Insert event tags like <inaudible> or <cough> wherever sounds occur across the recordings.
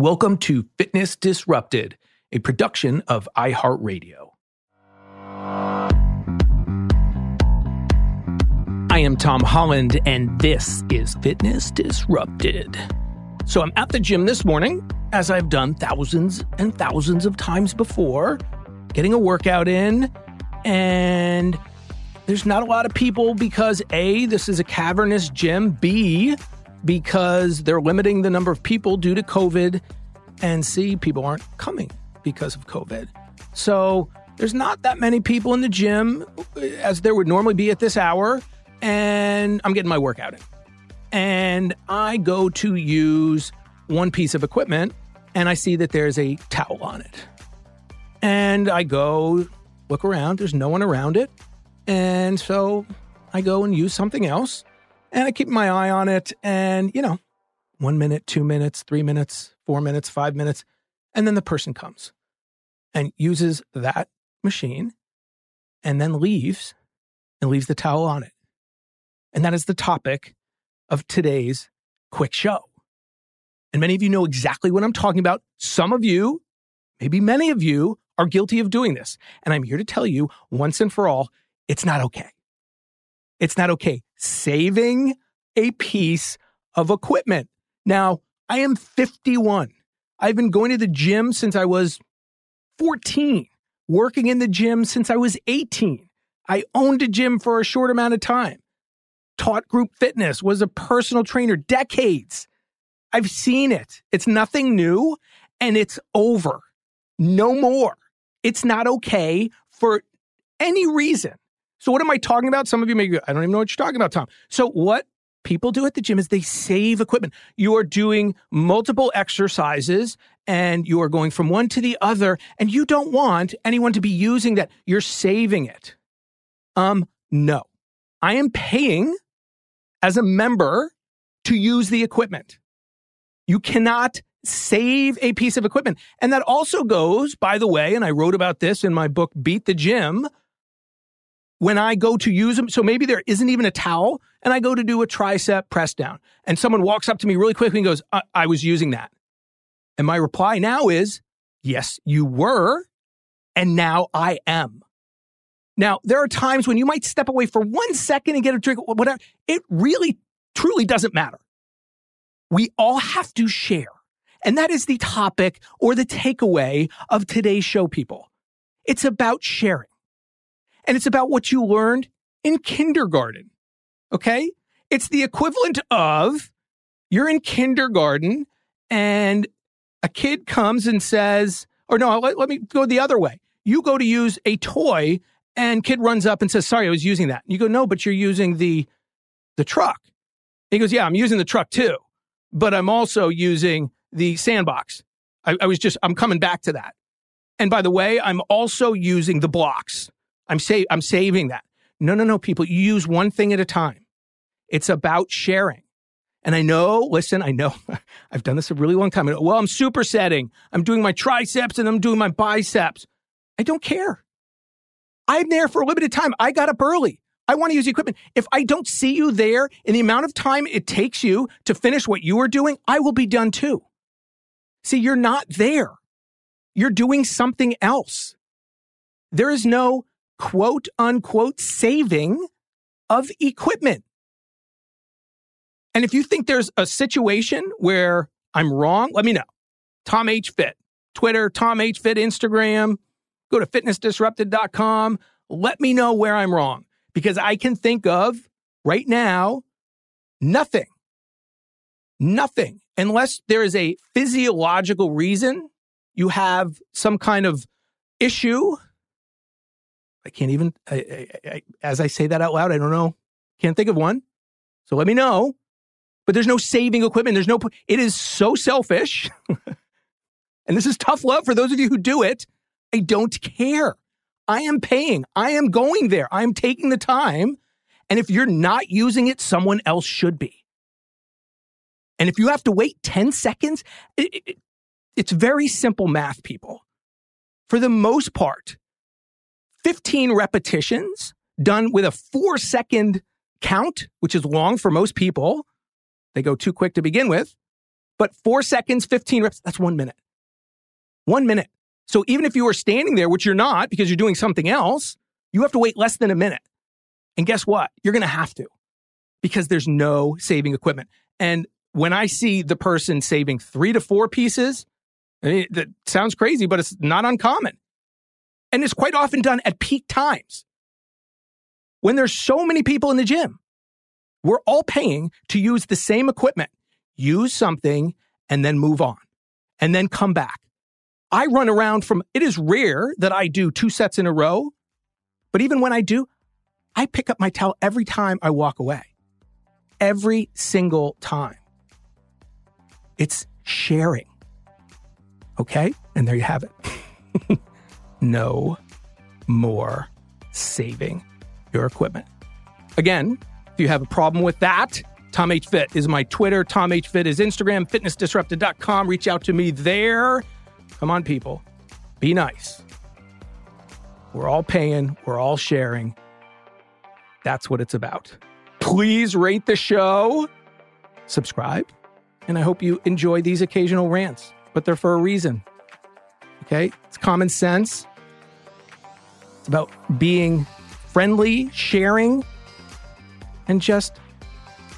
Welcome to Fitness Disrupted, a production of iHeartRadio. I am Tom Holland, and this is Fitness Disrupted. So I'm at the gym this morning, as I've done thousands and thousands of times before, getting a workout in, and there's not a lot of people because A, this is a cavernous gym, B, because they're limiting the number of people due to COVID, and C, people aren't coming because of COVID. So there's not that many people in the gym as there would normally be at this hour, and I'm getting my workout in. And I go to use one piece of equipment, and I see that there's a towel on it. And I go look around, there's no one around it. And so I go and use something else, and I keep my eye on it, and you know, one minute, two minutes, three minutes, four minutes, five minutes. And then the person comes and uses that machine and then leaves and leaves the towel on it. And that is the topic of today's quick show. And many of you know exactly what I'm talking about. Some of you, maybe many of you, are guilty of doing this. And I'm here to tell you once and for all it's not okay. It's not okay saving a piece of equipment. Now, I am 51. I've been going to the gym since I was 14, working in the gym since I was 18. I owned a gym for a short amount of time, taught group fitness, was a personal trainer decades. I've seen it. It's nothing new and it's over. No more. It's not okay for any reason. So, what am I talking about? Some of you may go, I don't even know what you're talking about, Tom. So, what people do at the gym is they save equipment. You are doing multiple exercises and you are going from one to the other, and you don't want anyone to be using that. You're saving it. Um, no. I am paying as a member to use the equipment. You cannot save a piece of equipment. And that also goes, by the way, and I wrote about this in my book, Beat the Gym. When I go to use them, so maybe there isn't even a towel, and I go to do a tricep press down, and someone walks up to me really quickly and goes, I, I was using that. And my reply now is, Yes, you were, and now I am. Now, there are times when you might step away for one second and get a drink, whatever. It really, truly doesn't matter. We all have to share. And that is the topic or the takeaway of today's show, people. It's about sharing. And it's about what you learned in kindergarten. Okay? It's the equivalent of you're in kindergarten and a kid comes and says, or no, let, let me go the other way. You go to use a toy and kid runs up and says, sorry, I was using that. And You go, no, but you're using the, the truck. He goes, yeah, I'm using the truck too, but I'm also using the sandbox. I, I was just, I'm coming back to that. And by the way, I'm also using the blocks. I'm sa- I'm saving that. No, no, no, people, you use one thing at a time. It's about sharing. And I know, listen, I know <laughs> I've done this a really long time. Well, I'm supersetting. I'm doing my triceps and I'm doing my biceps. I don't care. I'm there for a limited time. I got up early. I want to use equipment. If I don't see you there in the amount of time it takes you to finish what you are doing, I will be done too. See, you're not there. You're doing something else. There is no quote unquote saving of equipment. And if you think there's a situation where I'm wrong, let me know. Tom H. Fit, Twitter, Tom H. Fit, Instagram, go to fitnessdisrupted.com. Let me know where I'm wrong because I can think of right now nothing, nothing, unless there is a physiological reason you have some kind of issue. I can't even, I, I, I, as I say that out loud, I don't know, can't think of one. So let me know but there's no saving equipment. There's no, it is so selfish. <laughs> and this is tough love for those of you who do it. I don't care. I am paying. I am going there. I am taking the time. And if you're not using it, someone else should be. And if you have to wait 10 seconds, it, it, it's very simple math, people. For the most part, 15 repetitions done with a four second count, which is long for most people, they go too quick to begin with. But four seconds, 15 reps, that's one minute. One minute. So even if you are standing there, which you're not because you're doing something else, you have to wait less than a minute. And guess what? You're going to have to because there's no saving equipment. And when I see the person saving three to four pieces, I mean, that sounds crazy, but it's not uncommon. And it's quite often done at peak times when there's so many people in the gym. We're all paying to use the same equipment, use something, and then move on, and then come back. I run around from, it is rare that I do two sets in a row, but even when I do, I pick up my towel every time I walk away. Every single time. It's sharing. Okay? And there you have it. <laughs> no more saving your equipment. Again, if you have a problem with that, Tom H. Fit is my Twitter. Tom H. Fit is Instagram. FitnessDisrupted.com. Reach out to me there. Come on, people. Be nice. We're all paying, we're all sharing. That's what it's about. Please rate the show, subscribe, and I hope you enjoy these occasional rants, but they're for a reason. Okay? It's common sense. It's about being friendly, sharing, and just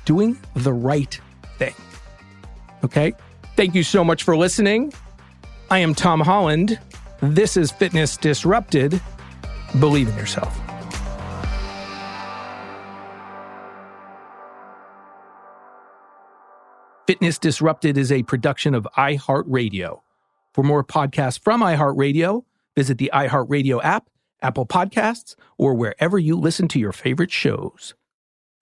doing the right thing. Okay? Thank you so much for listening. I am Tom Holland. This is Fitness Disrupted. Believe in yourself. Fitness Disrupted is a production of iHeartRadio. For more podcasts from iHeartRadio, visit the iHeartRadio app, Apple Podcasts, or wherever you listen to your favorite shows.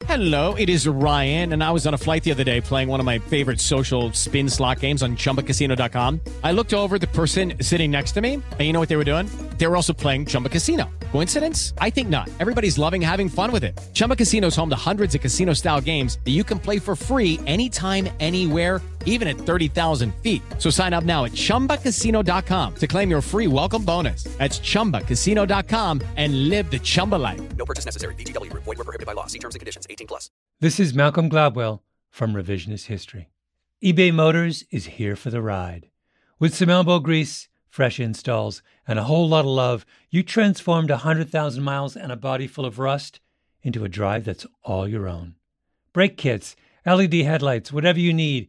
Hello, it is Ryan, and I was on a flight the other day playing one of my favorite social spin slot games on chumbacasino.com. I looked over the person sitting next to me, and you know what they were doing? They were also playing Chumba Casino. Coincidence? I think not. Everybody's loving having fun with it. Chumba Casino is home to hundreds of casino style games that you can play for free anytime, anywhere, even at 30,000 feet. So sign up now at chumbacasino.com to claim your free welcome bonus. That's chumbacasino.com and live the Chumba life. No purchase necessary. VGW Void were prohibited by law. See terms and conditions. 18 plus. This is Malcolm Gladwell from Revisionist History. eBay Motors is here for the ride. With some elbow grease, fresh installs, and a whole lot of love, you transformed 100,000 miles and a body full of rust into a drive that's all your own. Brake kits, LED headlights, whatever you need,